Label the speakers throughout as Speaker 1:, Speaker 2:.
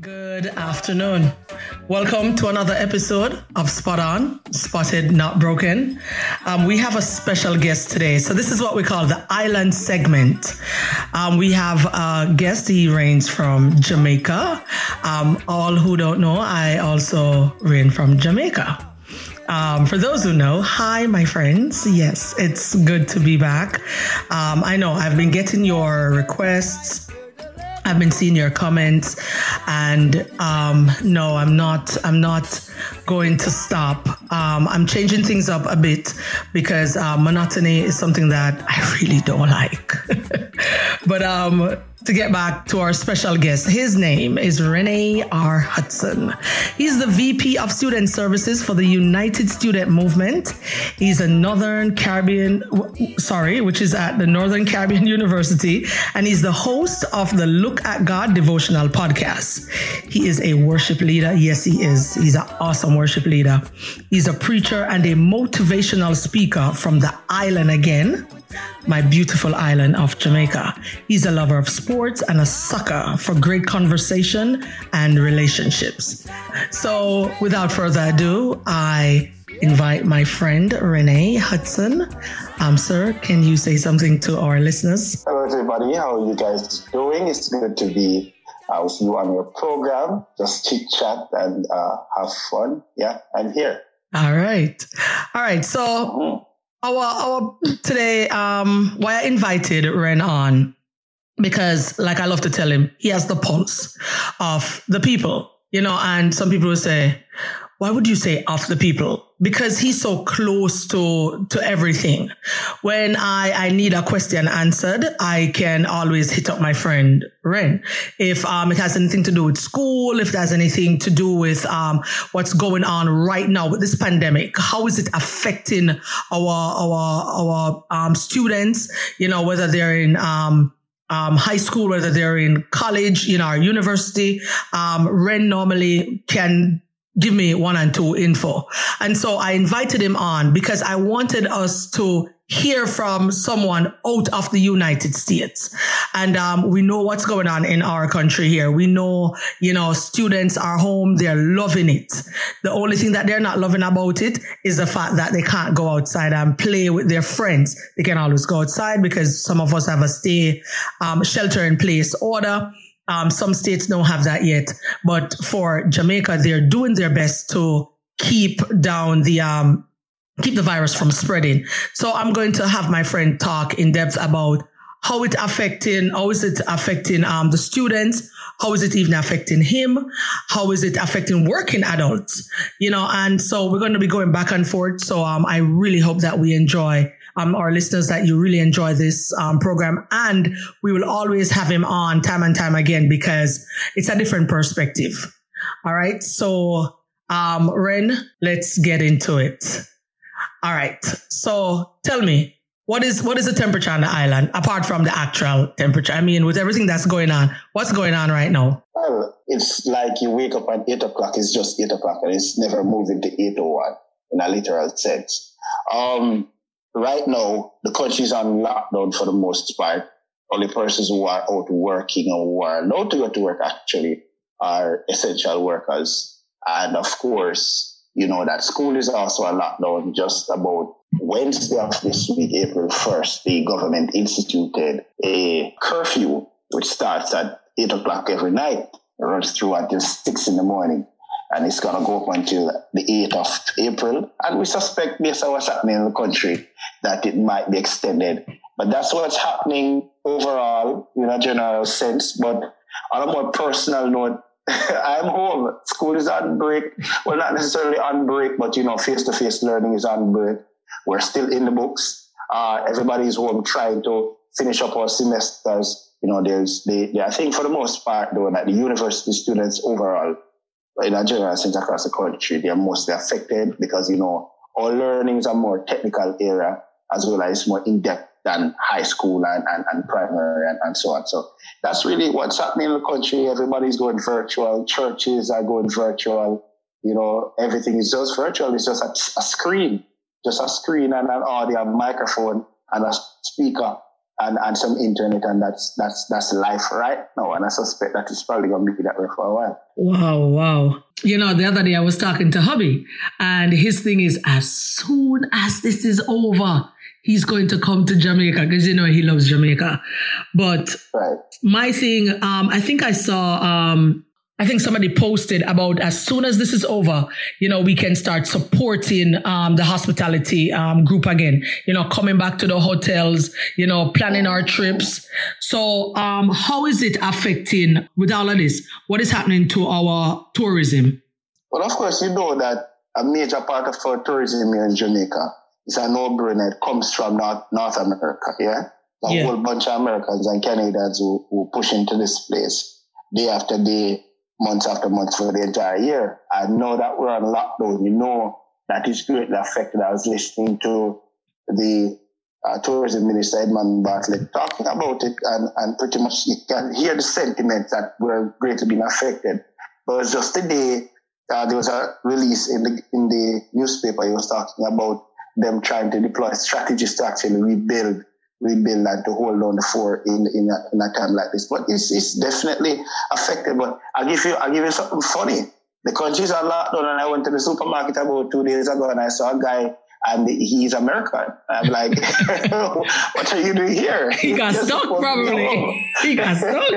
Speaker 1: Good afternoon. Welcome to another episode of Spot On, Spotted Not Broken. Um, we have a special guest today. So, this is what we call the island segment. Um, we have a guest, he reigns from Jamaica. Um, all who don't know, I also reign from Jamaica. Um, for those who know, hi, my friends. Yes, it's good to be back. Um, I know I've been getting your requests I've been seeing your comments, and um, no, I'm not. I'm not going to stop. Um, I'm changing things up a bit because uh, monotony is something that I really don't like. but um, to get back to our special guest, his name is Renee R. Hudson. He's the VP of Student Services for the United Student Movement. He's a Northern Caribbean, sorry, which is at the Northern Caribbean University, and he's the host of the Look at God devotional podcast. He is a worship leader. Yes, he is. He's an awesome worship leader. He's a preacher and a motivational speaker from the island again my beautiful island of Jamaica. He's a lover of sports and a sucker for great conversation and relationships. So, without further ado, I invite my friend Renee Hudson. Um, sir, can you say something to our listeners?
Speaker 2: Hello, everybody. How are you guys doing? It's good to be uh, with you on your program. Just chit chat and uh, have fun. Yeah, I'm here.
Speaker 1: All right. All right. So, mm-hmm our our today um why I invited Ren on because like I love to tell him he has the pulse of the people you know and some people will say why would you say of the people? Because he's so close to to everything. When I I need a question answered, I can always hit up my friend Ren. If um it has anything to do with school, if there's anything to do with um what's going on right now with this pandemic, how is it affecting our our our um students? You know whether they're in um um, high school, whether they're in college, in our university, um, Ren normally can give me one and two info. And so I invited him on because I wanted us to hear from someone out of the United States. And um, we know what's going on in our country here. We know, you know, students are home, they're loving it. The only thing that they're not loving about it is the fact that they can't go outside and play with their friends. They can always go outside because some of us have a stay um, shelter in place order. Um, some states don't have that yet, but for Jamaica, they're doing their best to keep down the um, keep the virus from spreading. So I'm going to have my friend talk in depth about how it affecting, how is it affecting um, the students? How is it even affecting him? How is it affecting working adults? You know, and so we're going to be going back and forth. So um, I really hope that we enjoy um, our listeners that you really enjoy this um, program. And we will always have him on time and time again because it's a different perspective. All right. So, um, Ren, let's get into it. All right. So tell me, what is what is the temperature on the island apart from the actual temperature? I mean, with everything that's going on, what's going on right now?
Speaker 2: Well, it's like you wake up at eight o'clock. It's just eight o'clock, and it's never moving to eight o oh one in a literal sense. Um, right now, the country is on lockdown for the most part. Only persons who are out working or who are allowed to go to work actually are essential workers. And of course, you know that school is also on lockdown just about Wednesday of this week, April 1st, the government instituted a curfew, which starts at 8 o'clock every night, runs through until 6 in the morning and it's going to go up until the 8th of April. And we suspect, based on what's happening in the country, that it might be extended. But that's what's happening overall in a general sense. But on a more personal note, I'm home. School is on break. Well, not necessarily on break, but you know, face to face learning is on break. We're still in the books. Uh, everybody's home trying to finish up our semesters. You know, there's, they, I think for the most part, though, that the university students overall in a general sense across the country, they are mostly affected because, you know, our learnings are more technical area as well as more in-depth than high school and, and, and primary and, and so on. So that's really what's happening in the country. Everybody's going virtual. Churches are going virtual. you know, everything is just virtual. It's just a, a screen, just a screen and an audio, microphone and a speaker and, and some internet, and that's that's that's life right now. And I suspect that it's probably gonna be that way for a while.
Speaker 1: Wow, wow. You know, the other day I was talking to hubby, and his thing is as soon as this is over, he's going to come to Jamaica because you know he loves Jamaica. But
Speaker 2: right.
Speaker 1: my thing, um, I think I saw um I think somebody posted about as soon as this is over, you know, we can start supporting um, the hospitality um, group again, you know, coming back to the hotels, you know, planning our trips. So, um, how is it affecting with all of this? What is happening to our tourism?
Speaker 2: Well, of course, you know that a major part of our tourism here in Jamaica is a no-brainer. It comes from North, North America, yeah? A yeah. whole bunch of Americans and Canadians who, who push into this place day after day months after months for the entire year. I know that we're on lockdown. You know that is greatly affected. I was listening to the uh, tourism minister Edmund Bartlett talking about it, and, and pretty much you can hear the sentiment that we're greatly being affected. But just today uh, there was a release in the in the newspaper. He was talking about them trying to deploy strategies to actually rebuild rebuild and to hold on the fort in in a, in a time like this. But it's, it's definitely affected. But I'll give you I'll give you something funny. The countries are locked down, and I went to the supermarket about two days ago, and I saw a guy. And he's American. I'm like, what are you doing here?
Speaker 1: He got stuck, probably. He got stuck.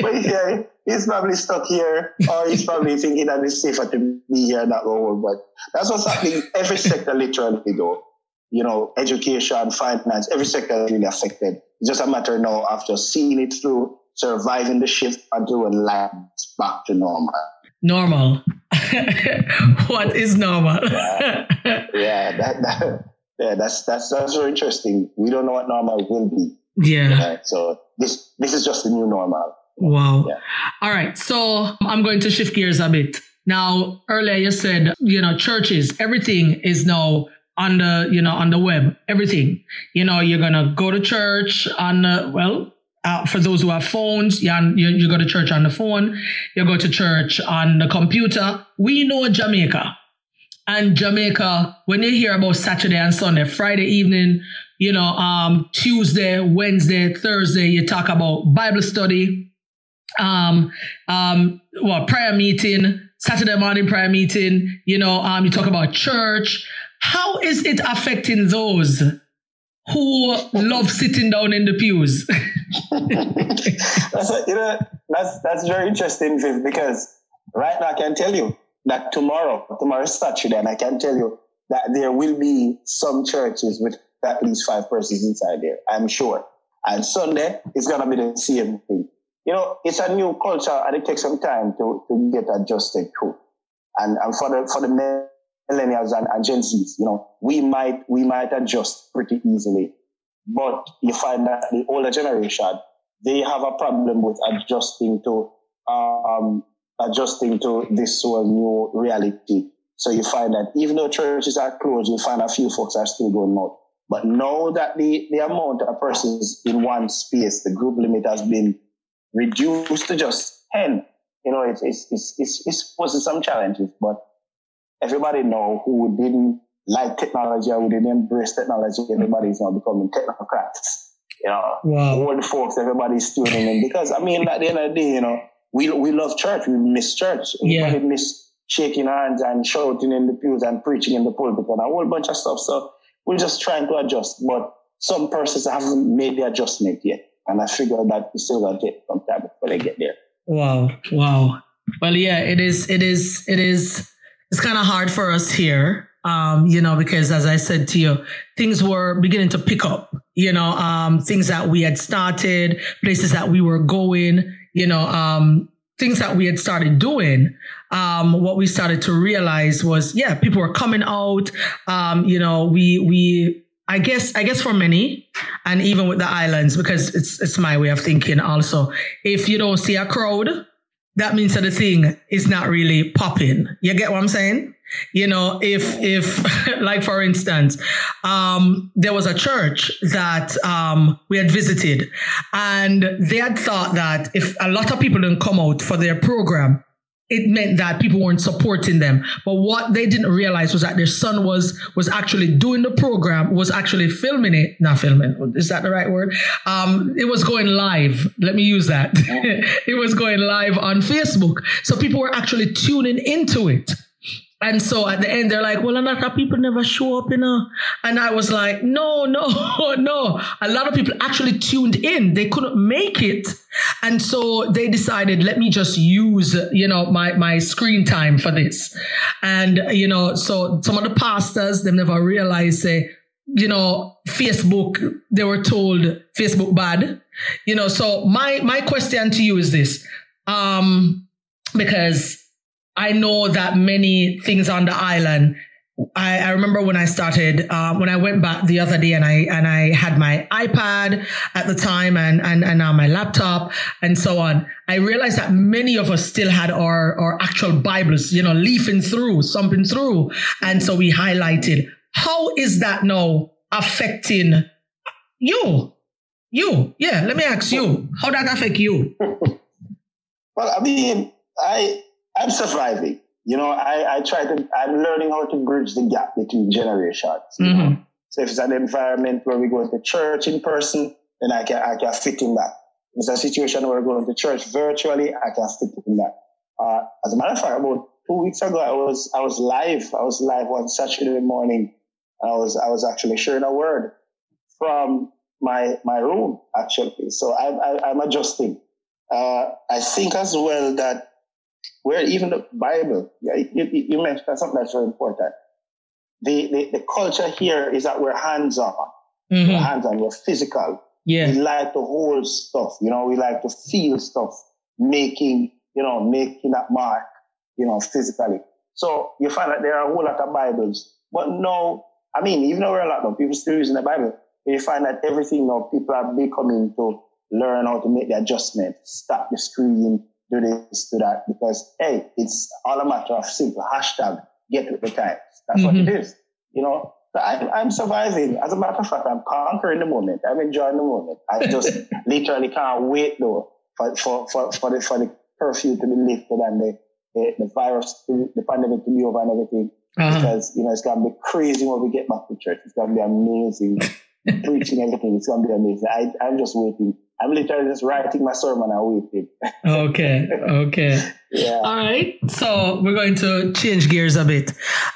Speaker 2: but yeah, he's probably stuck here, or he's probably thinking that it's safer to be here that long. But that's what's happening every sector, literally, though you know, education, finance, every sector is really affected. It's just a matter now of just seeing it through, surviving the shift until life is back to normal.
Speaker 1: Normal. what is normal?
Speaker 2: yeah, yeah, that, that, yeah, that's that's that's very interesting. We don't know what normal will be.
Speaker 1: Yeah.
Speaker 2: So this this is just the new normal.
Speaker 1: Wow. Yeah. All right. So I'm going to shift gears a bit. Now, earlier you said, you know, churches, everything is now on the, you know, on the web, everything. You know, you're to go to church on the, well, uh, for those who have phones, you, you go to church on the phone, you go to church on the computer. We know Jamaica. And Jamaica, when you hear about Saturday and Sunday, Friday evening, you know, um, Tuesday, Wednesday, Thursday, you talk about Bible study, um, um, well, prayer meeting, Saturday morning prayer meeting, you know, um, you talk about church, how is it affecting those who love sitting down in the pews?
Speaker 2: that's you know that's that's very interesting Viv, because right now I can tell you that tomorrow, tomorrow is Saturday, and I can tell you that there will be some churches with at least five persons inside there. I'm sure. And Sunday is gonna be the same thing. You know, it's a new culture, and it takes some time to, to get adjusted to. And, and for the for the men millennials and, and Gen Zs, you know, we might we might adjust pretty easily. But you find that the older generation, they have a problem with adjusting to um, adjusting to this of new reality. So you find that even though churches are closed, you find a few folks are still going out. But now that the, the amount of persons in one space, the group limit has been reduced to just 10, you know, it's, it's, it's, it's, it's posing some challenges, but everybody know who didn't like technology or who didn't embrace technology, everybody is now becoming technocrats. You know, wow. old folks, everybody's tuning in because I mean, at the end of the day, you know, we we love church, we miss church, everybody yeah. miss shaking hands and shouting in the pews and preaching in the pulpit and a whole bunch of stuff. So we're just trying to adjust, but some persons haven't made the adjustment yet, and I figure that it's still gonna take some time before they get there.
Speaker 1: Wow, wow. Well, yeah, it is. It is. It is it's kind of hard for us here. Um, you know, because as I said to you, things were beginning to pick up, you know, um, things that we had started, places that we were going, you know, um, things that we had started doing, um, what we started to realize was, yeah, people were coming out. Um, you know, we, we, I guess, I guess for many, and even with the islands, because it's, it's my way of thinking also. If you don't see a crowd, that means that the thing is not really popping. You get what I'm saying? You know, if if like for instance, um, there was a church that um, we had visited, and they had thought that if a lot of people didn't come out for their program, it meant that people weren't supporting them. But what they didn't realize was that their son was was actually doing the program, was actually filming it, not filming. Is that the right word? Um, it was going live. Let me use that. it was going live on Facebook, so people were actually tuning into it. And so at the end, they're like, well, a lot of people never show up, you know. And I was like, no, no, no. A lot of people actually tuned in. They couldn't make it. And so they decided, let me just use, you know, my, my screen time for this. And, you know, so some of the pastors, they never realized, say, you know, Facebook, they were told Facebook bad, you know. So my, my question to you is this, um, because I know that many things on the island. I, I remember when I started, uh, when I went back the other day and I and I had my iPad at the time and and and now my laptop and so on. I realized that many of us still had our our actual Bibles, you know, leafing through, thumping through, and so we highlighted. How is that now affecting you? You, yeah. Let me ask you, how that affect you?
Speaker 2: well, I mean, I I'm surviving. You know, I, I try to, I'm learning how to bridge the gap between generations. Mm-hmm. So if it's an environment where we go to church in person, then I can, I can fit in that. If it's a situation where we're going to church virtually, I can fit in that. Uh, as a matter of fact, about two weeks ago, I was, I was live. I was live one Saturday morning. I was, I was actually sharing a word from my, my room, actually. So I, I, I'm adjusting. Uh, I think as well that where even the Bible, you, you mentioned something that's very important. The, the, the culture here is that we're hands on. Mm-hmm. We're hands on, we're physical. Yeah. We like to hold stuff, you know, we like to feel stuff, making, you know, making that mark, you know, physically. So you find that there are a whole lot of Bibles. But no, I mean, even though we're a lot of people still using the Bible, you find that everything now people are becoming to learn how to make the adjustment, stop the screen, do this, do that, because hey, it's all a matter of simple hashtag get with the times. That's mm-hmm. what it mm-hmm. You know, so I'm, I'm surviving. As a matter of fact, I'm conquering the moment. I'm enjoying the moment. I just literally can't wait though for, for, for, for the for the curfew to be lifted and the the, the virus, the pandemic to be over and everything. Uh-huh. Because you know it's gonna be crazy when we get back to church. It's gonna be amazing. Preaching everything. It's gonna be amazing. I, I'm just waiting I'm literally just writing my sermon and waiting.
Speaker 1: okay. Okay.
Speaker 2: yeah.
Speaker 1: All right. So we're going to change gears a bit.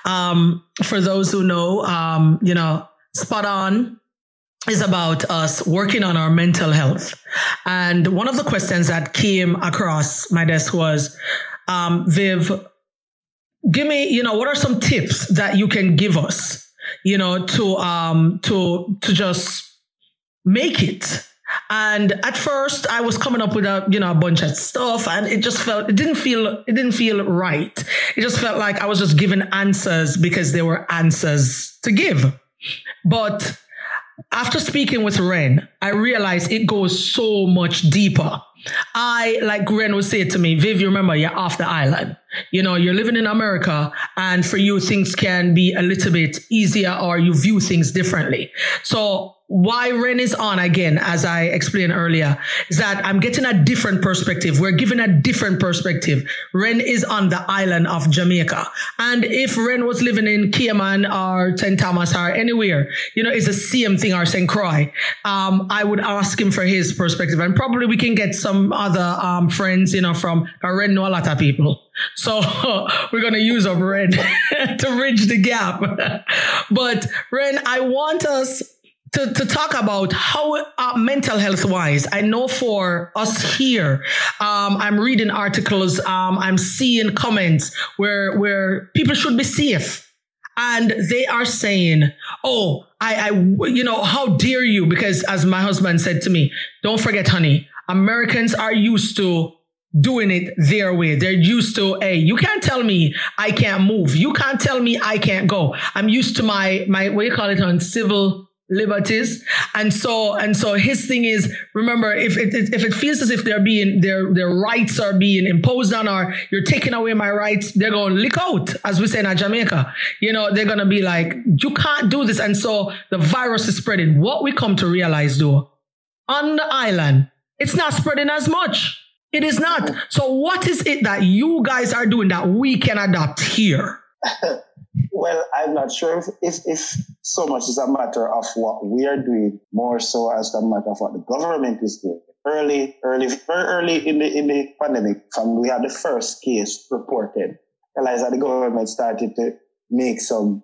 Speaker 1: Um, for those who know, um, you know, spot on is about us working on our mental health. And one of the questions that came across my desk was, um, Viv, give me, you know, what are some tips that you can give us, you know, to, um, to, to just make it and at first I was coming up with a, you know, a bunch of stuff and it just felt, it didn't feel, it didn't feel right. It just felt like I was just giving answers because there were answers to give. But after speaking with Ren, I realized it goes so much deeper. I, like Ren would say to me, Viv, you remember you're off the island. You know, you're living in America and for you, things can be a little bit easier or you view things differently. So why Ren is on again, as I explained earlier, is that I'm getting a different perspective. We're given a different perspective. Ren is on the island of Jamaica. And if Ren was living in Cayman or St. Thomas or anywhere, you know, it's the same thing or St. Croix, um, I would ask him for his perspective. And probably we can get some other um, friends, you know, from Ren know a lot of people. So we're going to use up Ren to bridge the gap. but Ren, I want us to, to talk about how uh, mental health wise, I know for us here, um, I'm reading articles, um, I'm seeing comments where where people should be safe, and they are saying, "Oh, I, I, you know, how dare you?" Because as my husband said to me, "Don't forget, honey, Americans are used to." doing it their way. They're used to, hey, you can't tell me I can't move. You can't tell me I can't go. I'm used to my, my, what do you call it on civil liberties. And so and so his thing is remember if it if it feels as if they're being their their rights are being imposed on or you're taking away my rights they're going to lick out as we say in jamaica. You know they're going to be like you can't do this. And so the virus is spreading. What we come to realize though on the island it's not spreading as much. It is not. So, what is it that you guys are doing that we can adopt here?
Speaker 2: well, I'm not sure if, if, if so much is a matter of what we are doing, more so as a matter of what the government is doing. Early, early, very early in the in the pandemic, we had the first case reported. Eliza, the government started to make some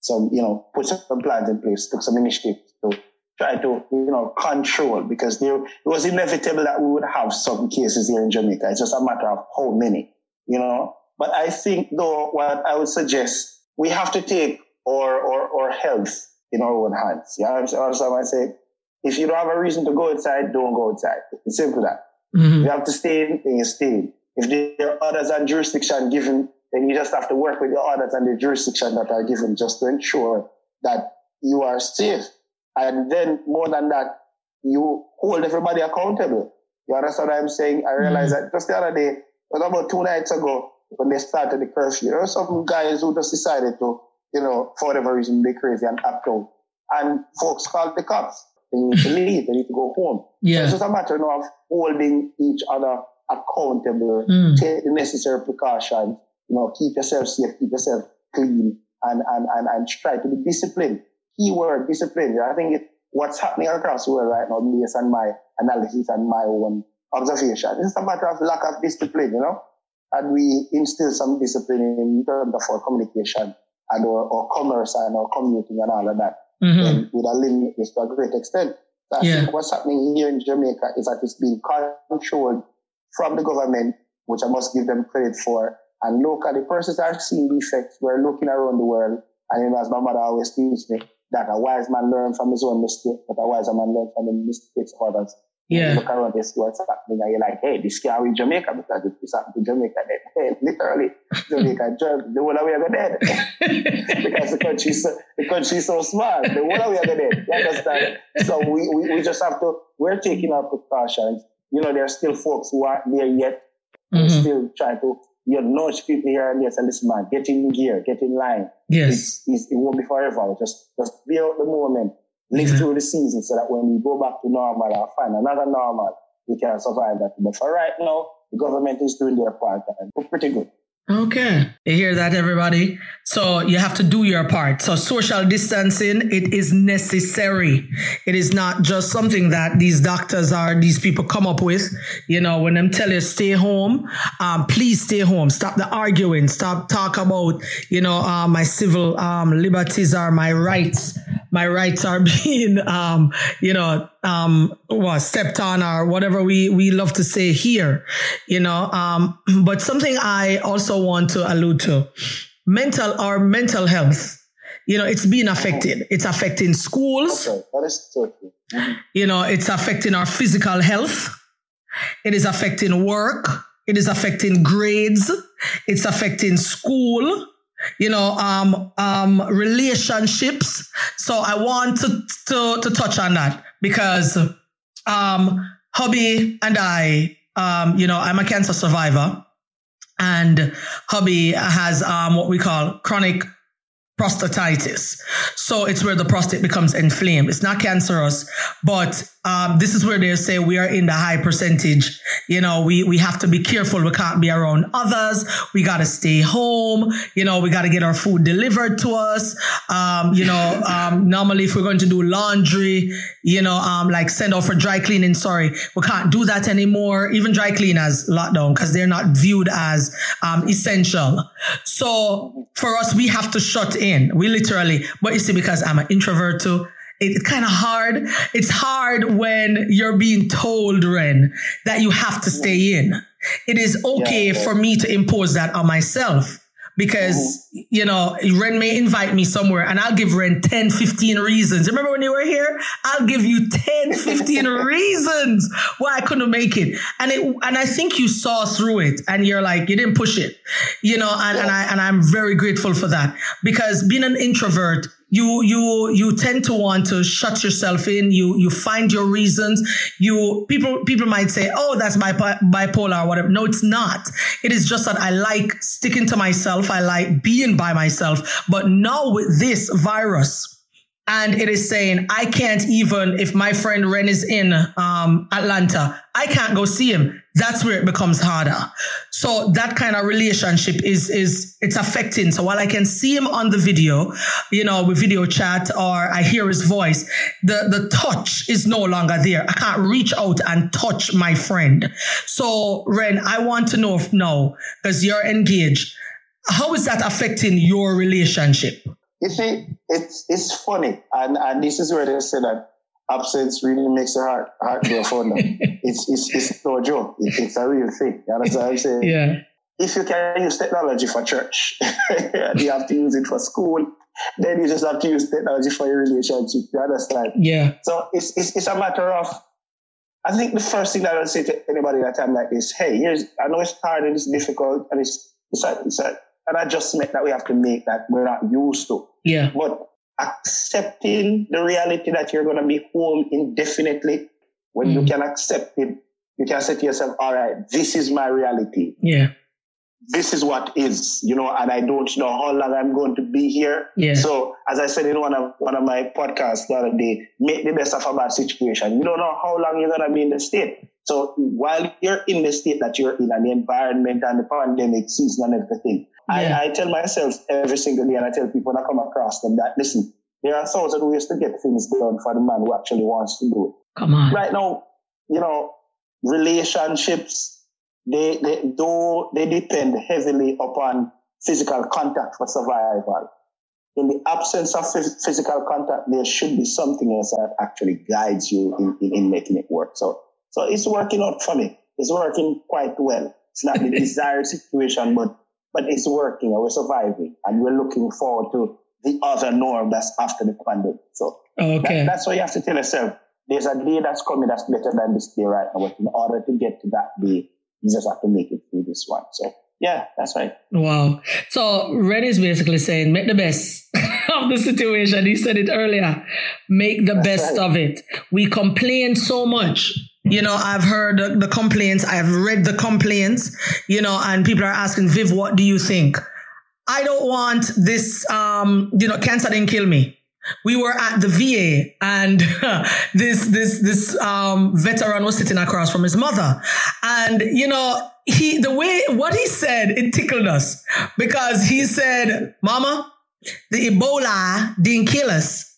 Speaker 2: some, you know, put some plans in place, took some initiatives to try to, you know, control because there it was inevitable that we would have some cases here in Jamaica. It's just a matter of how many, you know. But I think though what I would suggest, we have to take our our, our health in our own hands. Yeah, you know what I'm saying? If you don't have a reason to go outside, don't go outside. It's simple that. Mm-hmm. You have to stay in, you stay. If there are others and jurisdiction given then you just have to work with the others and the jurisdiction that are given just to ensure that you are safe. And then more than that, you hold everybody accountable. You understand what I'm saying? I realized mm-hmm. that just the other day, was about two nights ago, when they started the curfew, there were some guys who just decided to, you know, for whatever reason, be crazy and act out. And folks called the cops. They need to leave. They need to go home. Yeah. So it's just a matter of holding each other accountable, mm. take the necessary precautions, you know, keep yourself safe, keep yourself clean, and and and, and try to be disciplined. Keyword discipline. I think it, what's happening across the world right now, based on my analysis and my own observation, it's a matter of lack of discipline. You know, and we instill some discipline in terms of our communication and our, our commerce and our commuting and all of that. Mm-hmm. And with a limit this to a great extent. So I yeah. think what's happening here in Jamaica is that it's being controlled from the government, which I must give them credit for, and locally, persons are seeing the effects. We're looking around the world, and you know, as my mother always teaches me, that a wise man learns from his own mistake, but a wiser man learns from the mistakes of others.
Speaker 1: Yeah.
Speaker 2: You look around, see what's happening, and you're like, hey, this can't be Jamaica because if this happened to Jamaica, then hey, literally, Jamaica, the whole of we are dead. because the country so, the country's so small, the whole of we are dead. You understand? So we, we, we just have to, we're taking our precautions. You know, there are still folks who aren't there yet. Mm-hmm. Still trying to you know, nudge people here and there and listen, man, get in gear, get in line.
Speaker 1: Yes.
Speaker 2: It's, it's, it won't be forever. Just, just be out the moment, live yeah. through the season so that when we go back to normal or find another normal, we can survive that. But for right now, the government is doing their part and we're pretty good.
Speaker 1: Okay. You hear that, everybody? So you have to do your part. So social distancing, it is necessary. It is not just something that these doctors are, these people come up with. You know, when them tell you stay home, um, please stay home. Stop the arguing. Stop talk about, you know, uh, my civil um, liberties are my rights. My rights are being, um, you know, um, what stepped on or whatever we, we love to say here, you know. Um, but something I also want to allude to mental or mental health. You know, it's being affected. It's affecting schools.
Speaker 2: Okay, that is true.
Speaker 1: You know, it's affecting our physical health. It is affecting work. It is affecting grades. It's affecting school you know, um, um, relationships. So I want to, to, to touch on that because, um, hubby and I, um, you know, I'm a cancer survivor and hubby has, um, what we call chronic prostatitis. So it's where the prostate becomes inflamed. It's not cancerous, but um, this is where they say we are in the high percentage. You know, we we have to be careful. We can't be around others. We got to stay home. You know, we got to get our food delivered to us. Um, you know, um, normally if we're going to do laundry, you know, um, like send off for dry cleaning. Sorry, we can't do that anymore. Even dry cleaners lockdown because they're not viewed as um, essential. So for us, we have to shut in. We literally, but you see, because I'm an introvert too it's kind of hard. It's hard when you're being told, Ren, that you have to stay in. It is okay yeah. for me to impose that on myself because, mm-hmm. you know, Ren may invite me somewhere and I'll give Ren 10, 15 reasons. Remember when you were here? I'll give you 10, 15 reasons why I couldn't make it. And it, and I think you saw through it and you're like, you didn't push it, you know, and, yeah. and I, and I'm very grateful for that because being an introvert, you you you tend to want to shut yourself in. You you find your reasons. You people people might say oh that's my bipolar or whatever. No it's not. It is just that i like sticking to myself. I like being by myself but now with this virus. And it is saying I can't even if my friend Ren is in um, Atlanta, I can't go see him. That's where it becomes harder. So that kind of relationship is is it's affecting. So while I can see him on the video, you know, with video chat or I hear his voice, the the touch is no longer there. I can't reach out and touch my friend. So Ren, I want to know if now, because you're engaged, how is that affecting your relationship?
Speaker 2: You see, it's it's funny, and and this is where they say that absence really makes the heart heart go fonder. it's it's it's no joke. It, it's a real thing. You understand what I'm saying?
Speaker 1: Yeah.
Speaker 2: If you can use technology for church, you have to use it for school. Then you just have to use technology for your relationship. You understand?
Speaker 1: Yeah.
Speaker 2: So it's it's, it's a matter of. I think the first thing that I'll say to anybody at a time like this, hey, here's I know it's hard and it's difficult and it's it's a, it's a, an adjustment that we have to make that we're not used to.
Speaker 1: Yeah.
Speaker 2: But accepting the reality that you're going to be home indefinitely, when mm. you can accept it, you can say to yourself, all right, this is my reality.
Speaker 1: Yeah.
Speaker 2: This is what is, you know, and I don't know how long I'm going to be here.
Speaker 1: Yeah.
Speaker 2: So, as I said in one of one of my podcasts the other day, make the best of a bad situation. You don't know how long you're going to be in the state. So, while you're in the state that you're in and the environment and the pandemic season and everything, yeah. I, I, tell myself every single day, and I tell people when I come across them that listen, there are thousand ways to get things done for the man who actually wants to do it.
Speaker 1: Come on.
Speaker 2: Right now, you know, relationships, they, they though they depend heavily upon physical contact for survival. In the absence of physical contact, there should be something else that actually guides you in, in, in making it work. So, so it's working out for me. It's working quite well. It's not the desired situation, but but it's working and we're surviving and we're looking forward to the other norm that's after the pandemic. So
Speaker 1: okay.
Speaker 2: That, that's why you have to tell yourself there's a day that's coming that's better than this day right now. But in order to get to that day, you just have to make it through this one. So yeah, that's right.
Speaker 1: Wow. So Ren is basically saying make the best of the situation. He said it earlier. Make the that's best right. of it. We complain so much you know, I've heard the, complaints, I've read the complaints, you know, and people are asking, Viv, what do you think? I don't want this, um, you know, cancer didn't kill me. We were at the VA and this, this, this, um, veteran was sitting across from his mother. And, you know, he, the way, what he said, it tickled us because he said, mama, the Ebola didn't kill us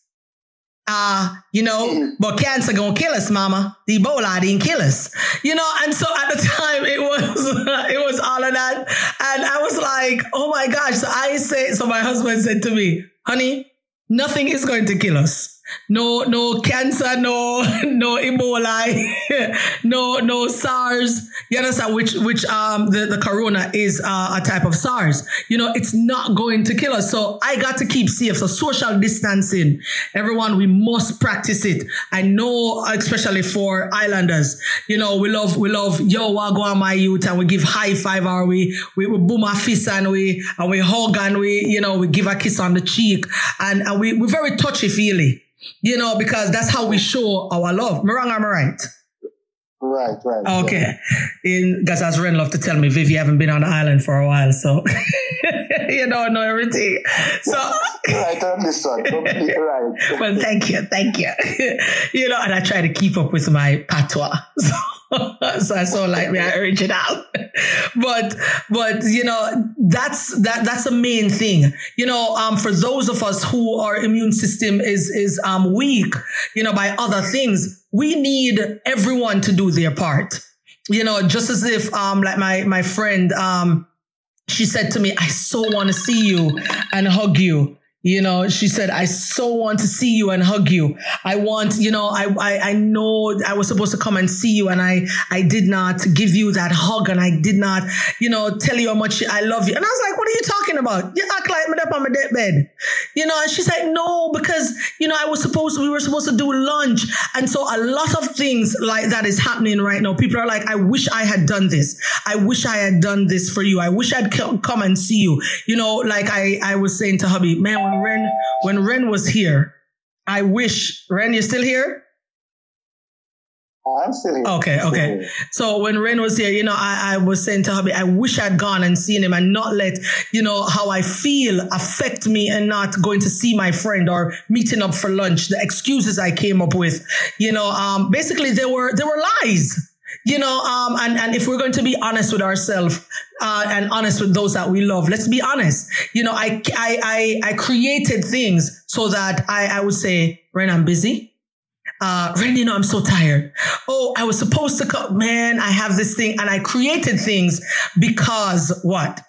Speaker 1: uh, you know, but cancer gonna kill us, mama. The Ebola didn't kill us, you know. And so at the time, it was it was all of that, and I was like, oh my gosh. So I say, so my husband said to me, honey, nothing is going to kill us no no cancer, no no Ebola, no no SARS. You understand? Which which um the, the corona is uh, a type of SARS. You know, it's not going to kill us. So I got to keep safe. So social distancing, everyone, we must practice it. I know, especially for islanders, you know, we love we love yo wagwan my youth, and we give high five, or we we, we boom our fist and we and we hug and we you know we give a kiss on the cheek and, and we we're very touchy feely you know, because that's how we show our love. Am i'm I right?
Speaker 2: Right, right.
Speaker 1: Okay. In because as Ren love to tell me, Viv, you haven't been on the island for a while, so you don't know everything. So
Speaker 2: right, this one. right.
Speaker 1: well, thank you, thank you. you know, and I try to keep up with my patois. So so I saw like urge it out. but but you know, that's that that's the main thing. You know, um for those of us who our immune system is is um weak, you know, by other things, we need everyone to do their part. You know, just as if um like my my friend um she said to me, I so want to see you and hug you. You know, she said, I so want to see you and hug you. I want, you know, I, I, I know I was supposed to come and see you and I, I did not give you that hug and I did not, you know, tell you how much I love you. And I was like, what are you talking about? You act like me up on my deathbed. You know, and she's like, no, because, you know, I was supposed, we were supposed to do lunch. And so a lot of things like that is happening right now. People are like, I wish I had done this. I wish I had done this for you. I wish I'd come and see you. You know, like I, I was saying to hubby, man, when Ren when Ren was here. I wish Ren, you're still here.
Speaker 2: I'm still here.
Speaker 1: Okay, okay. So when Ren was here, you know, I, I was saying to hubby, I wish I'd gone and seen him and not let, you know, how I feel affect me and not going to see my friend or meeting up for lunch. The excuses I came up with, you know, um, basically they were, they were lies You know, um, and, and if we're going to be honest with ourselves, uh, and honest with those that we love, let's be honest. You know, I, I, I, I created things so that I, I would say, Ren, I'm busy. Uh, Ren, you know, I'm so tired. Oh, I was supposed to come. Man, I have this thing and I created things because what?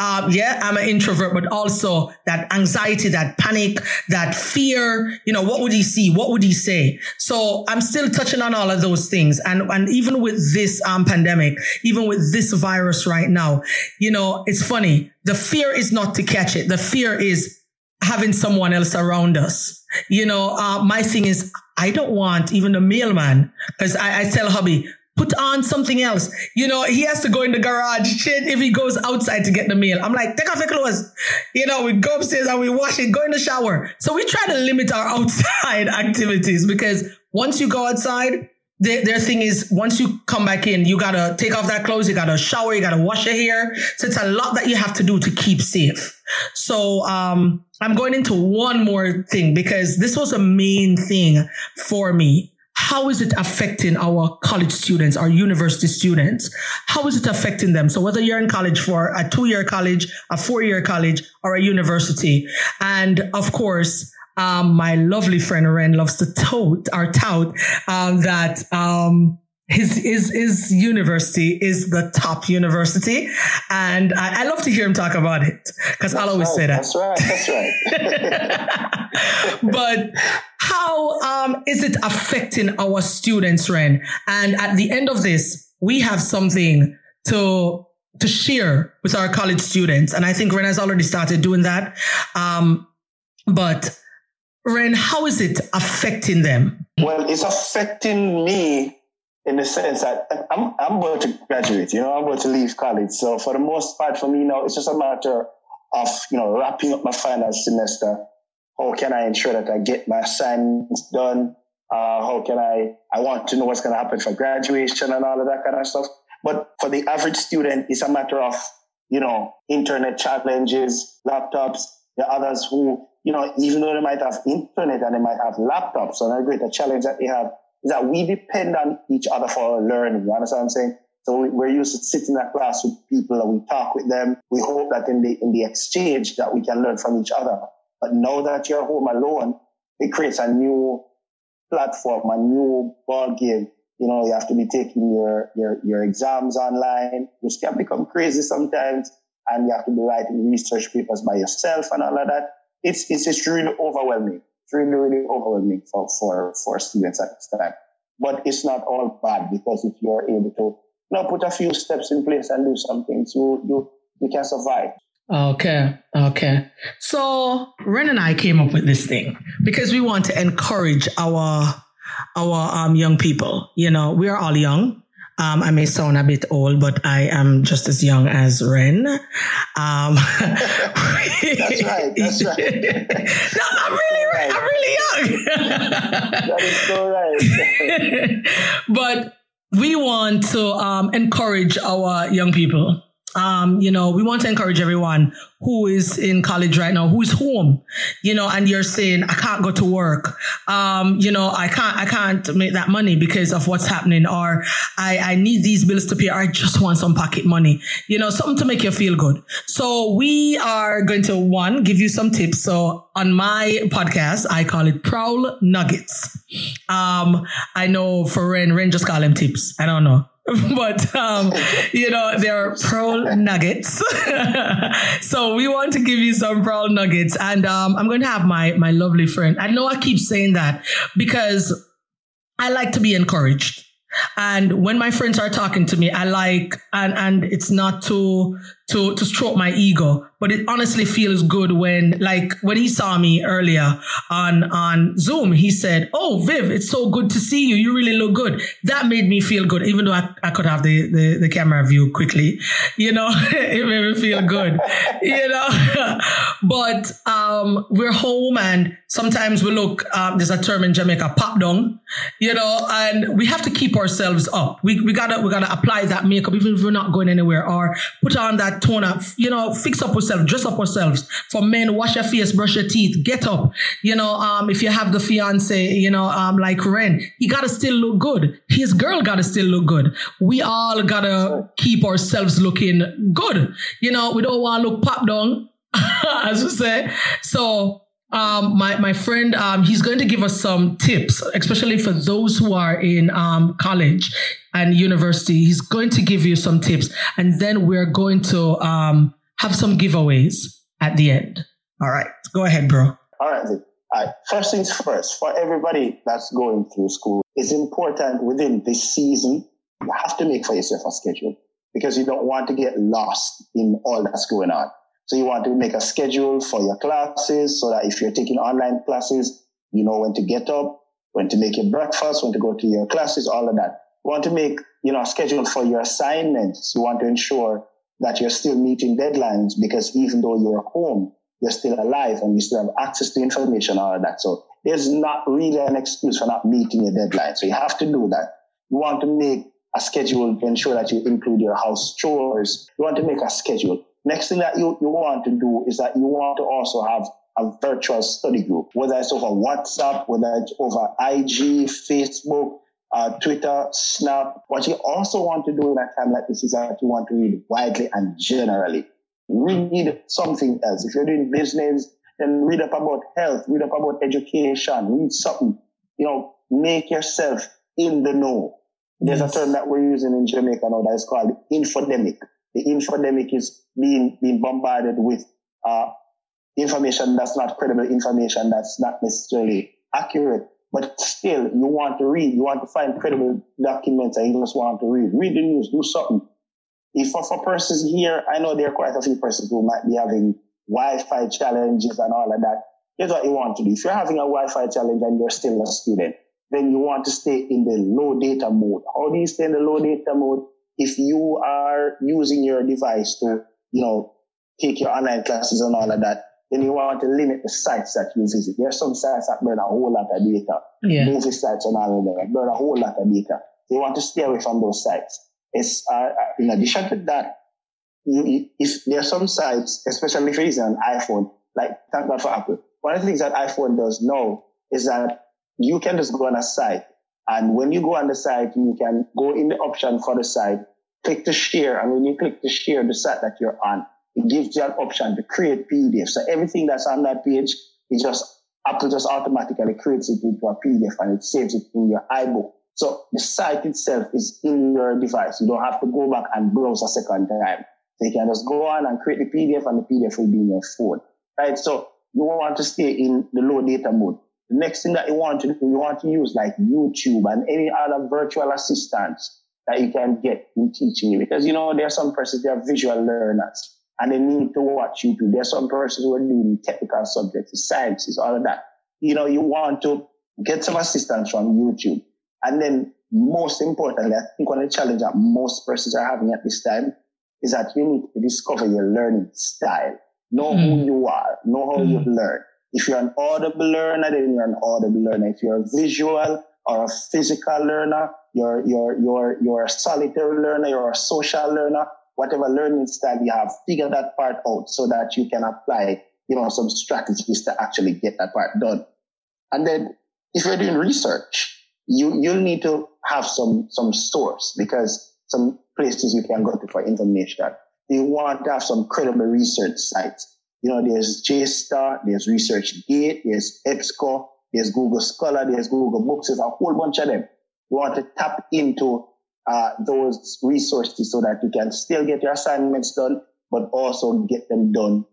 Speaker 1: Um, yeah, I'm an introvert, but also that anxiety, that panic, that fear, you know, what would he see? What would he say? So I'm still touching on all of those things. And, and even with this, um, pandemic, even with this virus right now, you know, it's funny. The fear is not to catch it. The fear is having someone else around us. You know, uh, my thing is, I don't want even the mailman because I, I tell hubby, put on something else. You know, he has to go in the garage shit if he goes outside to get the mail. I'm like, take off your clothes. You know, we go upstairs and we wash it, go in the shower. So we try to limit our outside activities because once you go outside, their, their thing is once you come back in, you gotta take off that clothes, you gotta shower, you gotta wash your hair. So it's a lot that you have to do to keep safe. So um, I'm going into one more thing because this was a main thing for me how is it affecting our college students, our university students? How is it affecting them? So whether you're in college for a two year college, a four year college, or a university. And of course, um, my lovely friend Ren loves to tote or tout um, that um, his his his university is the top university, and I, I love to hear him talk about it because I'll always
Speaker 2: right,
Speaker 1: say that.
Speaker 2: That's right. That's
Speaker 1: right. but how um, is it affecting our students, Ren? And at the end of this, we have something to to share with our college students, and I think Ren has already started doing that. Um, but Ren, how is it affecting them?
Speaker 2: Well, it's affecting me in the sense that I'm, I'm about to graduate, you know, I'm about to leave college. So for the most part for me now, it's just a matter of, you know, wrapping up my final semester. How can I ensure that I get my assignments done? Uh, how can I, I want to know what's going to happen for graduation and all of that kind of stuff. But for the average student, it's a matter of, you know, internet challenges, laptops, the others who, you know, even though they might have internet and they might have laptops, and I agree, the challenge that they have is that we depend on each other for learning. You understand what I'm saying? So we're used to sitting in a class with people and we talk with them. We hope that in the, in the exchange that we can learn from each other. But now that you're home alone, it creates a new platform, a new ball game. You know, you have to be taking your, your, your exams online, which can become crazy sometimes. And you have to be writing research papers by yourself and all of that. It's, it's really overwhelming really, really overwhelming for, for, for students at this time. But it's not all bad because if you're able to you know, put a few steps in place and do some things, you, you, you can survive.
Speaker 1: Okay. Okay. So Ren and I came up with this thing because we want to encourage our, our um, young people. You know, we are all young. Um, I may sound a bit old, but I am just as young as Ren. Um,
Speaker 2: that's right. That's right. no,
Speaker 1: I'm really, right. I'm really young.
Speaker 2: that is so right.
Speaker 1: but we want to um, encourage our young people um, you know, we want to encourage everyone who is in college right now, who is home, you know, and you're saying, I can't go to work. Um, you know, I can't, I can't make that money because of what's happening or I, I need these bills to pay or I just want some pocket money, you know, something to make you feel good. So we are going to one, give you some tips. So on my podcast, I call it Prowl Nuggets. Um, I know for Ren, Ren just call them tips. I don't know. but um, you know there are pearl nuggets. so we want to give you some pearl nuggets, and um, I'm going to have my my lovely friend. I know I keep saying that because I like to be encouraged. And when my friends are talking to me, I like, and, and it's not to, to, to stroke my ego, but it honestly feels good when, like, when he saw me earlier on, on Zoom, he said, Oh, Viv, it's so good to see you. You really look good. That made me feel good, even though I, I could have the, the, the camera view quickly, you know, it made me feel good, you know, but, um, we're home and sometimes we look, um, there's a term in Jamaica, pop down, you know, and we have to keep ourselves up. We, we gotta, we gotta apply that makeup, even if we're not going anywhere or put on that tone up, you know, fix up yourself, dress up ourselves. For men, wash your face, brush your teeth, get up. You know, um, if you have the fiance, you know, um, like Ren, he gotta still look good. His girl gotta still look good. We all gotta keep ourselves looking good. You know, we don't want to look pop down, as we say. So um, my my friend, um, he's going to give us some tips, especially for those who are in um, college and university. He's going to give you some tips, and then we're going to um, have some giveaways at the end. All right, go ahead, bro.
Speaker 2: All right. All right. First things first, for everybody that's going through school, it's important within this season, you have to make for yourself a schedule because you don't want to get lost in all that's going on. So you want to make a schedule for your classes so that if you're taking online classes, you know when to get up, when to make your breakfast, when to go to your classes, all of that. You want to make, you know, a schedule for your assignments. You want to ensure that you're still meeting deadlines because even though you're home, you're still alive and you still have access to information, all of that. So there's not really an excuse for not meeting your deadline. So you have to do that. You want to make a schedule to ensure that you include your house chores. You want to make a schedule. Next thing that you, you want to do is that you want to also have a virtual study group, whether it's over WhatsApp, whether it's over IG, Facebook, uh, Twitter, Snap. What you also want to do in a time like this is that you want to read widely and generally. Read something else. If you're doing business, then read up about health, read up about education, read something. You know, make yourself in the know. There's yes. a term that we're using in Jamaica now that is called infodemic the infodemic is being, being bombarded with uh, information that's not credible information that's not necessarily accurate. But still, you want to read, you want to find credible documents and you just want to read. Read the news, do something. If for, persons here, I know there are quite a few persons who might be having Wi-Fi challenges and all of that. Here's what you want to do. If you're having a Wi-Fi challenge and you're still a student, then you want to stay in the low data mode. How do you stay in the low data mode? If you are using your device to, you know, take your online classes and all of that, then you want to limit the sites that you visit. There are some sites that burn a whole lot of data. Yeah. Movie sites and all of that burn a whole lot of data. So you want to stay away from those sites. It's, uh, uh in addition to that, you, if there are some sites, especially if you're using an iPhone, like thank God for Apple. One of the things that iPhone does now is that you can just go on a site and when you go on the site, you can go in the option for the site, click to share. And when you click to share the site that you're on, it gives you an option to create PDF. So everything that's on that page, it just, Apple just automatically creates it into a PDF and it saves it in your iBook. So the site itself is in your device. You don't have to go back and browse a second time. So you can just go on and create the PDF and the PDF will be in your phone. Right? So you want to stay in the low data mode. The next thing that you want to do, you want to use like YouTube and any other virtual assistants that you can get in teaching you. Because, you know, there are some persons, they are visual learners and they need to watch YouTube. There are some persons who are doing technical subjects, sciences, all of that. You know, you want to get some assistance from YouTube. And then most importantly, I think one of the challenges that most persons are having at this time is that you need to discover your learning style. Know mm. who hmm. you are, know how mm. you've learned if you're an audible learner, then you're an audible learner. If you're a visual or a physical learner, you're, you're, you're, you're a solitary learner, you're a social learner, whatever learning style you have, figure that part out so that you can apply, you know, some strategies to actually get that part done. And then if you're doing research, you, you'll need to have some, some source because some places you can go to for information. You want to have some credible research sites you know, there's JSTOR, there's ResearchGate, there's EBSCO, there's Google Scholar, there's Google Books, there's a whole bunch of them. You want to tap into uh, those resources so that you can still get your assignments done, but also get them done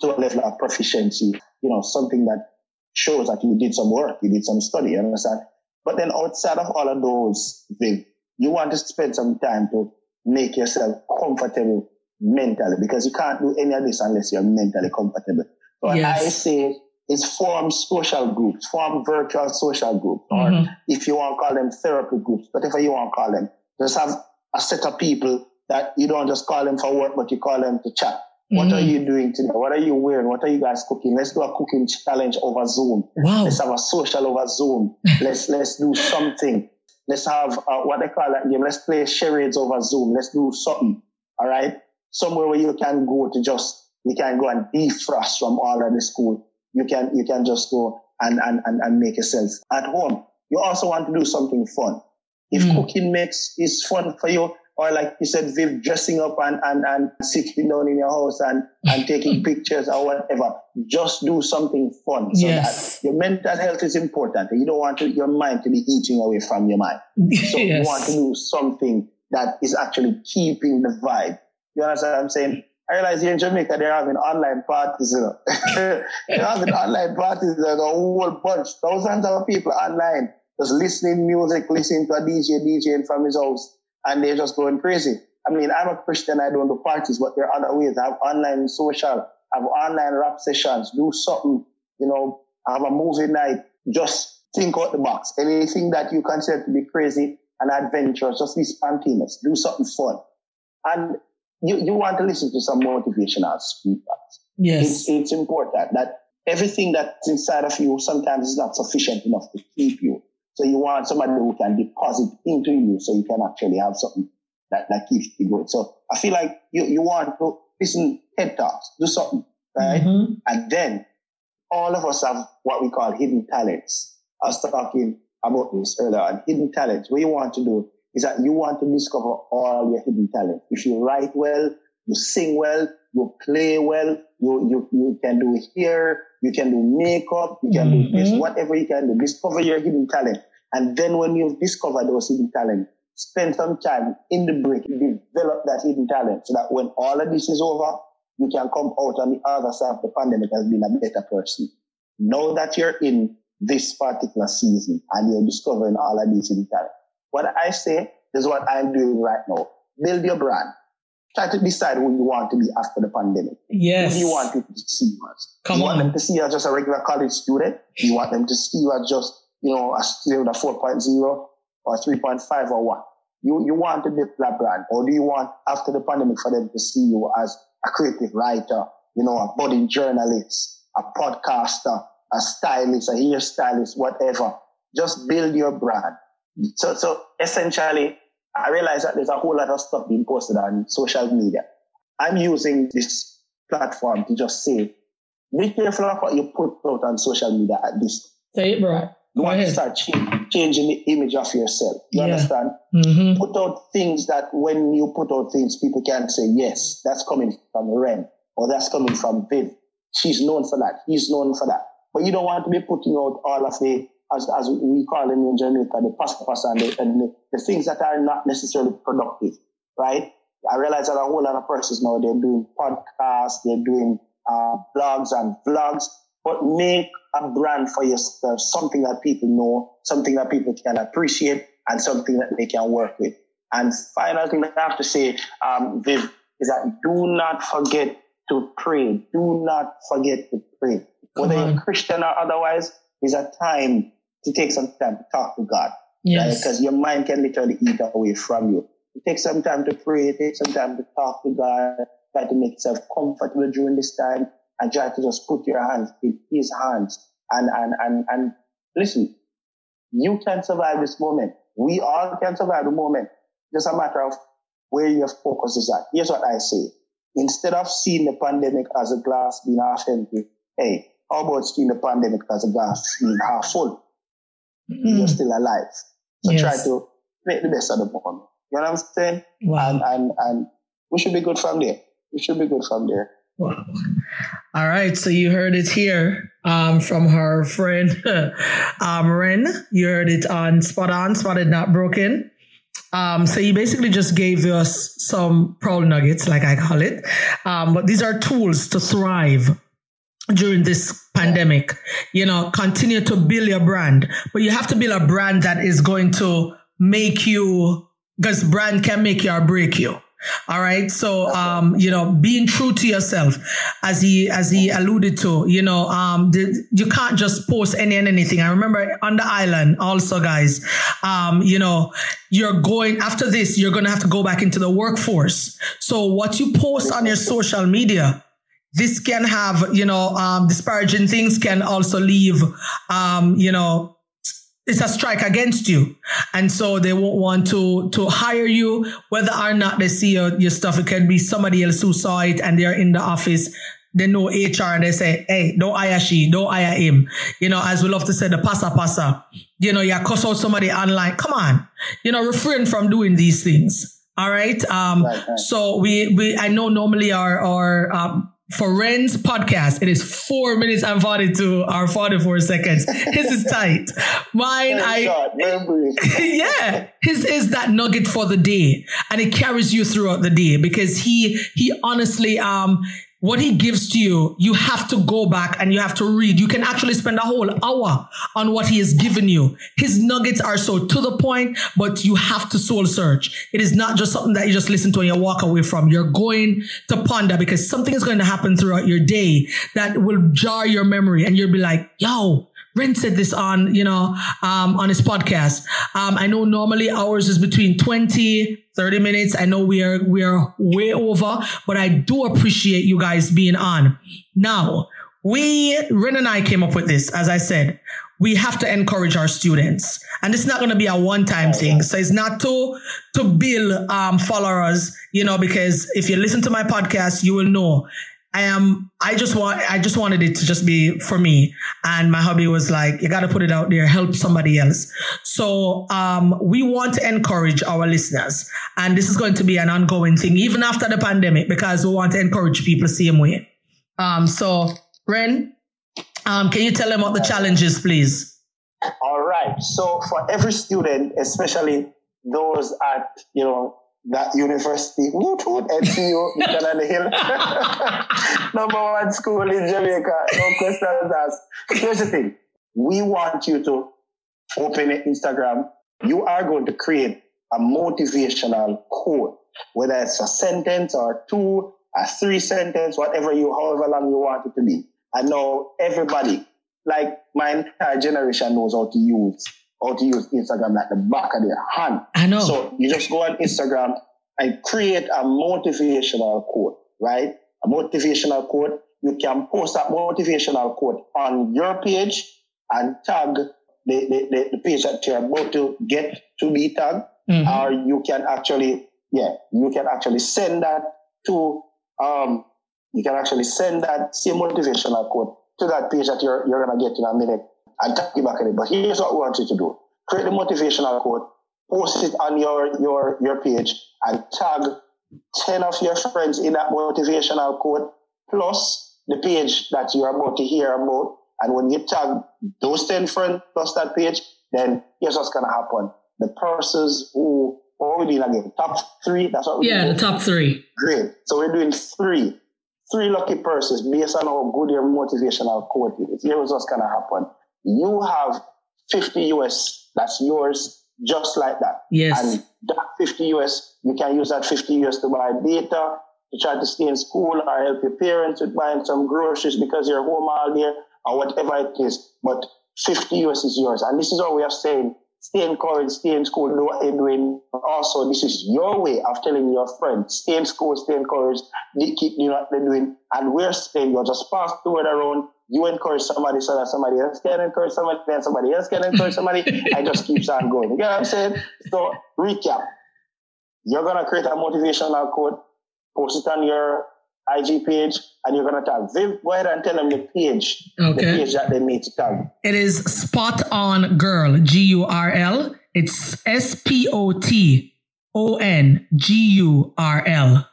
Speaker 2: to a level of proficiency. You know, something that shows that you did some work, you did some study, you understand? But then outside of all of those, Viv, you want to spend some time to make yourself comfortable mentally because you can't do any of this unless you're mentally compatible. So yes. I say is form social groups, form virtual social groups, or mm-hmm. if you want to call them therapy groups, whatever you want to call them, just have a set of people that you don't just call them for work, but you call them to chat. Mm-hmm. What are mm-hmm. you doing today? What are you wearing? What are you guys cooking? Let's do a cooking challenge over Zoom. Wow. Let's have a social over Zoom. let's let's do something. Let's have uh, what they call that game. Let's play charades over Zoom. Let's do something. All right. Somewhere where you can go to just, you can go and defrost from all of the school. You can, you can just go and, and, and, and make yourself at home. You also want to do something fun. If mm. cooking makes is fun for you, or like you said, Viv, dressing up and, and, and sitting down in your house and, and taking pictures or whatever. Just do something fun. So yes. that your mental health is important. You don't want to, your mind to be eating away from your mind. So yes. you want to do something that is actually keeping the vibe. You understand what I'm saying? I realize here in Jamaica they're having online parties, you know. they're having online parties, there's a whole bunch, thousands of people online, just listening music, listening to a DJ DJing from his house and they're just going crazy. I mean, I'm a Christian, I don't do parties, but there are other ways. I have online social, I have online rap sessions, do something, you know, have a movie night, just think out the box. Anything that you consider to be crazy and adventurous, just be spontaneous, do something fun. And you, you want to listen to some motivational speakers.
Speaker 1: Yes.
Speaker 2: It's, it's important that everything that's inside of you sometimes is not sufficient enough to keep you. So you want somebody who can deposit into you so you can actually have something that, that keeps you going. So I feel like you, you want to listen TED Talks, do something, right? Mm-hmm. And then all of us have what we call hidden talents. I was talking about this earlier on. Hidden talents. What you want to do is that you want to discover all your hidden talent. If you write well, you sing well, you play well, you, you, you can do hair, you can do makeup, you can mm-hmm. do this, whatever you can do. Discover your hidden talent. And then when you've discovered those hidden talent, spend some time in the break, develop that hidden talent so that when all of this is over, you can come out on the other side of the pandemic as being a better person. Know that you're in this particular season and you're discovering all of these hidden talent. What I say is what I'm doing right now. Build your brand try to decide who you want to be after the pandemic.
Speaker 1: Yes.
Speaker 2: Who do you want people to see you as?
Speaker 1: Come
Speaker 2: you
Speaker 1: on.
Speaker 2: want them to see you as just a regular college student? You want them to see you as just, you know, a student with a 4.0 or 3.5 or what? You, you want to build that brand or do you want after the pandemic for them to see you as a creative writer, you know, a budding journalist, a podcaster, a stylist, a hairstylist, whatever. Just build your brand. So, so essentially I realize that there's a whole lot of stuff being posted on social media. I'm using this platform to just say, be careful of what you put out on social media at this.
Speaker 1: Say it, bro.
Speaker 2: You want to start changing the image of yourself. You yeah. understand? Mm-hmm. Put out things that when you put out things, people can say, yes, that's coming from Ren or that's coming from Viv. She's known for that. He's known for that. But you don't want to be putting out all of the as, as we call them in Jamaica, the paspas and, the, and the, the, things that are not necessarily productive, right? I realize that a whole lot of persons now, they're doing podcasts, they're doing uh, blogs and vlogs, but make a brand for yourself, something that people know, something that people can appreciate, and something that they can work with. And final thing I have to say, um, Viv, is that do not forget to pray. Do not forget to pray. Whether you're Christian or otherwise, is a time to take some time to talk to God. Yes. Because right? your mind can literally eat away from you. Take some time to pray, take some time to talk to God, try to make yourself comfortable during this time, and try to just put your hands in His hands. And, and, and, and listen, you can survive this moment. We all can survive the moment. Just a matter of where your focus is at. Here's what I say. Instead of seeing the pandemic as a glass being half empty, hey, how about seeing the pandemic as a glass being half full? Mm. you're still alive. So yes. try to make the best of the moment. You know what I'm saying? Wow. And, and, and we should be good from there. We should be good from there.
Speaker 1: Wow. All right. So you heard it here um, from her friend um, Ren. You heard it on Spot On, Spotted Not Broken. Um, so he basically just gave us some pearl nuggets, like I call it. Um, but these are tools to thrive during this pandemic. You know, continue to build your brand, but you have to build a brand that is going to make you, because brand can make you or break you. All right. So, um, you know, being true to yourself, as he, as he alluded to, you know, um, the, you can't just post any and anything. I remember on the island also, guys, um, you know, you're going after this, you're going to have to go back into the workforce. So what you post on your social media, this can have, you know, um, disparaging things can also leave, um, you know, it's a strike against you. And so they won't want to to hire you, whether or not they see your, your stuff. It can be somebody else who saw it and they're in the office. They know HR and they say, hey, don't hire she, don't hire him. You know, as we love to say, the passa passa. You know, you cuss out somebody online. Come on. You know, refrain from doing these things. All right. Um, right, right. so we, we, I know normally our, our, um, for Ren's podcast, it is four minutes. And 42 or 44 seconds. His is tight. Mine, I, yeah, his is that nugget for the day. And it carries you throughout the day because he, he honestly, um, what he gives to you, you have to go back and you have to read. You can actually spend a whole hour on what he has given you. His nuggets are so to the point, but you have to soul search. It is not just something that you just listen to and you walk away from. You're going to ponder because something is going to happen throughout your day that will jar your memory and you'll be like, yo, Ren said this on, you know, um, on his podcast. Um, I know normally ours is between 20, 30 minutes. I know we are, we are way over, but I do appreciate you guys being on. Now, we, Ren and I came up with this, as I said, we have to encourage our students. And it's not going to be a one-time thing. So it's not to, to build, um, followers, you know, because if you listen to my podcast, you will know I am, I just want, I just wanted it to just be for me. And my hubby was like, you got to put it out there, help somebody else. So, um, we want to encourage our listeners. And this is going to be an ongoing thing, even after the pandemic, because we want to encourage people the same way. Um, so Ren, um, can you tell them what the challenges, please?
Speaker 2: All right. So for every student, especially those at, you know, that university, woot woot, NCU, Eastern on the Hill. Number one school in Jamaica. No questions asked. Here's the thing. We want you to open an Instagram. You are going to create a motivational quote, whether it's a sentence or two, a three sentence, whatever you, however long you want it to be. I know everybody, like my entire generation knows how to use how to use Instagram like the back of their hand.
Speaker 1: I know.
Speaker 2: So you just go on Instagram and create a motivational quote, right? A motivational quote. You can post that motivational quote on your page and tag the, the, the, the page that you're about to get to be tagged. Mm-hmm. Or you can actually, yeah, you can actually send that to, um, you can actually send that same motivational quote to that page that you're, you're going to get in a minute and tap you back at it. But here's what we want you to do. Create the motivational quote, post it on your, your, your page and tag 10 of your friends in that motivational quote plus the page that you're about to hear about. And when you tag those 10 friends plus that page, then here's what's going to happen. The persons who, what are we doing again? Top three? That's what we're
Speaker 1: yeah, doing. Yeah, the top three.
Speaker 2: Great. So we're doing three. Three lucky persons based on how good your motivational quote is. Here's what's going to happen you have 50 US that's yours just like that.
Speaker 1: Yes.
Speaker 2: And that 50 US, you can use that 50 US to buy data, to try to stay in school or help your parents with buying some groceries because you're home all day or whatever it is. But 50 US is yours. And this is what we are saying. Stay encouraged, stay in school, do what you're doing. Also, this is your way of telling your friends, stay in school, stay encouraged, keep doing what they're doing. And we're saying, you're just pass the word around you encourage somebody so that somebody else can encourage somebody, then somebody else can encourage somebody. I just keeps on going. You get what I'm saying? So recap. You're gonna create a motivational quote, post it on your IG page, and you're gonna tag Viv. Go ahead and tell them the page, okay. the page that they need to tag.
Speaker 1: It is Spot On Girl, G U R L. It's S P O T O N G U R L.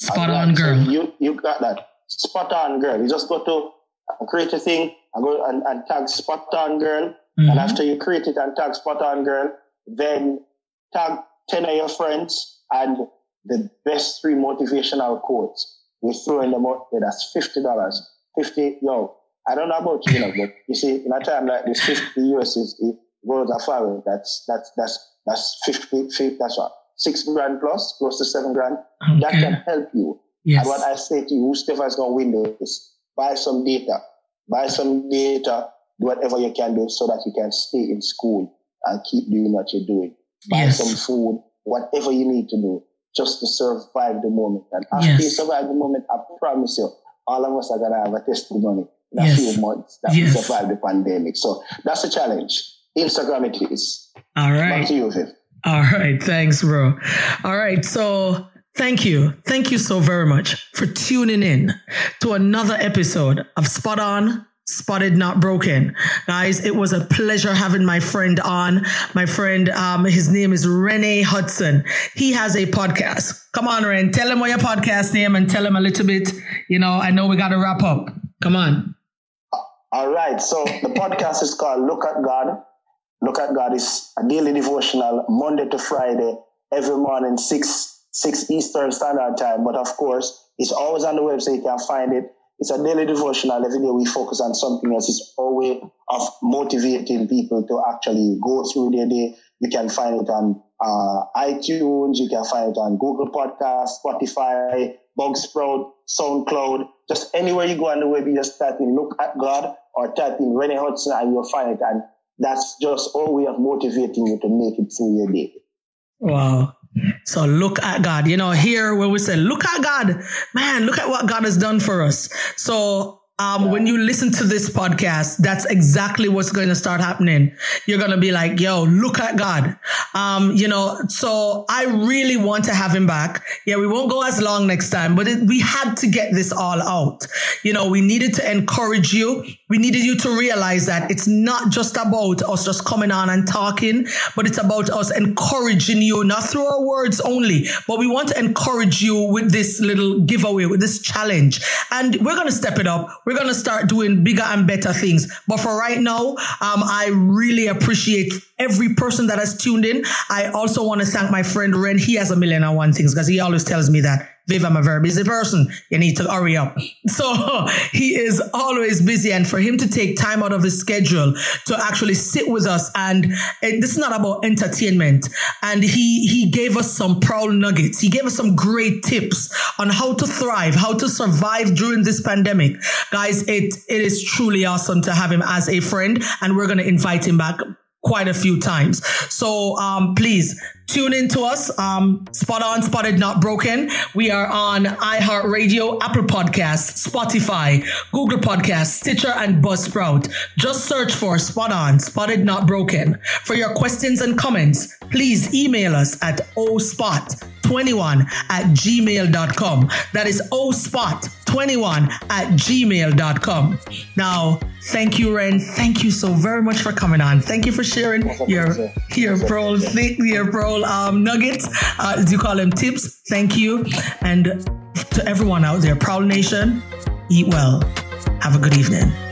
Speaker 1: Spot On Girl.
Speaker 2: So you you got that. Spot On Girl. You just go to create a thing and go and, and tag spot on girl. Mm-hmm. And after you create it and tag spot on girl, then tag 10 of your friends and the best three motivational quotes. We throw in them out there. That's $50. 50, yo, I don't know about you, know, but you see, in a time like this, 50 US is, it goes a far That's, that's, that's, that's 50, 50, that's what, six grand plus, close to seven grand. Okay. That can help you. Yes. And what I say to you, whoever is going to win this, buy some data, buy some data, do whatever you can do so that you can stay in school and keep doing what you're doing. Buy yes. some food, whatever you need to do just to survive the moment. And after yes. you survive the moment, I promise you, all of us are going to have a testimony in a yes. few months that yes. we survived the pandemic. So that's a challenge. Instagram it is.
Speaker 1: All right.
Speaker 2: Back to you, Viv.
Speaker 1: All right. Thanks, bro. All right. So thank you. Thank you so very much for tuning in to another episode of Spot On spotted not broken. Guys it was a pleasure having my friend on. My friend um his name is Rene Hudson. He has a podcast. Come on Ren tell him what your podcast name and tell him a little bit you know I know we got to wrap up. Come on.
Speaker 2: All right so the podcast is called look at God. Look at God is a daily devotional Monday to Friday every morning 6 6 Eastern Standard Time but of course it's always on the website you can find it it's a daily devotional. Every day we focus on something else. It's a way of motivating people to actually go through their day. You can find it on uh, iTunes. You can find it on Google Podcast, Spotify, Buzzsprout, SoundCloud. Just anywhere you go on the web, you just type in "Look at God" or type in Rene Hudson, and you'll find it. And that's just our way of motivating you to make it through your day.
Speaker 1: Wow. So look at God. You know, here where we say, look at God, man, look at what God has done for us. So um, when you listen to this podcast, that's exactly what's going to start happening. You're going to be like, yo, look at God. Um, you know, so I really want to have him back. Yeah, we won't go as long next time, but it, we had to get this all out. You know, we needed to encourage you. We needed you to realize that it's not just about us just coming on and talking, but it's about us encouraging you, not through our words only, but we want to encourage you with this little giveaway, with this challenge. And we're going to step it up we're going to start doing bigger and better things. But for right now, um, I really appreciate every person that has tuned in. I also want to thank my friend Ren. He has a million and one things because he always tells me that Viv, I'm a very busy person. You need to hurry up. So he is always busy. And for him to take time out of his schedule to actually sit with us and this is not about entertainment. And he, he gave us some proud nuggets. He gave us some great tips on how to thrive, how to survive during this pandemic. Guys, it, it is truly awesome to have him as a friend and we're going to invite him back quite a few times. So um, please tune in to us. Um, Spot on, spotted, not broken. We are on iHeartRadio, Apple Podcasts, Spotify, Google Podcasts, Stitcher, and Buzzsprout. Just search for Spot on, spotted, not broken. For your questions and comments, please email us at ospot21 at gmail.com. That is ospot21 at gmail.com. Now, thank you, Ren. Thank you so very much for coming on. Thank you for sharing your, your pro, your pro um, nuggets, uh, as you call them, tips. Thank you. And to everyone out there, Proud Nation, eat well. Have a good evening.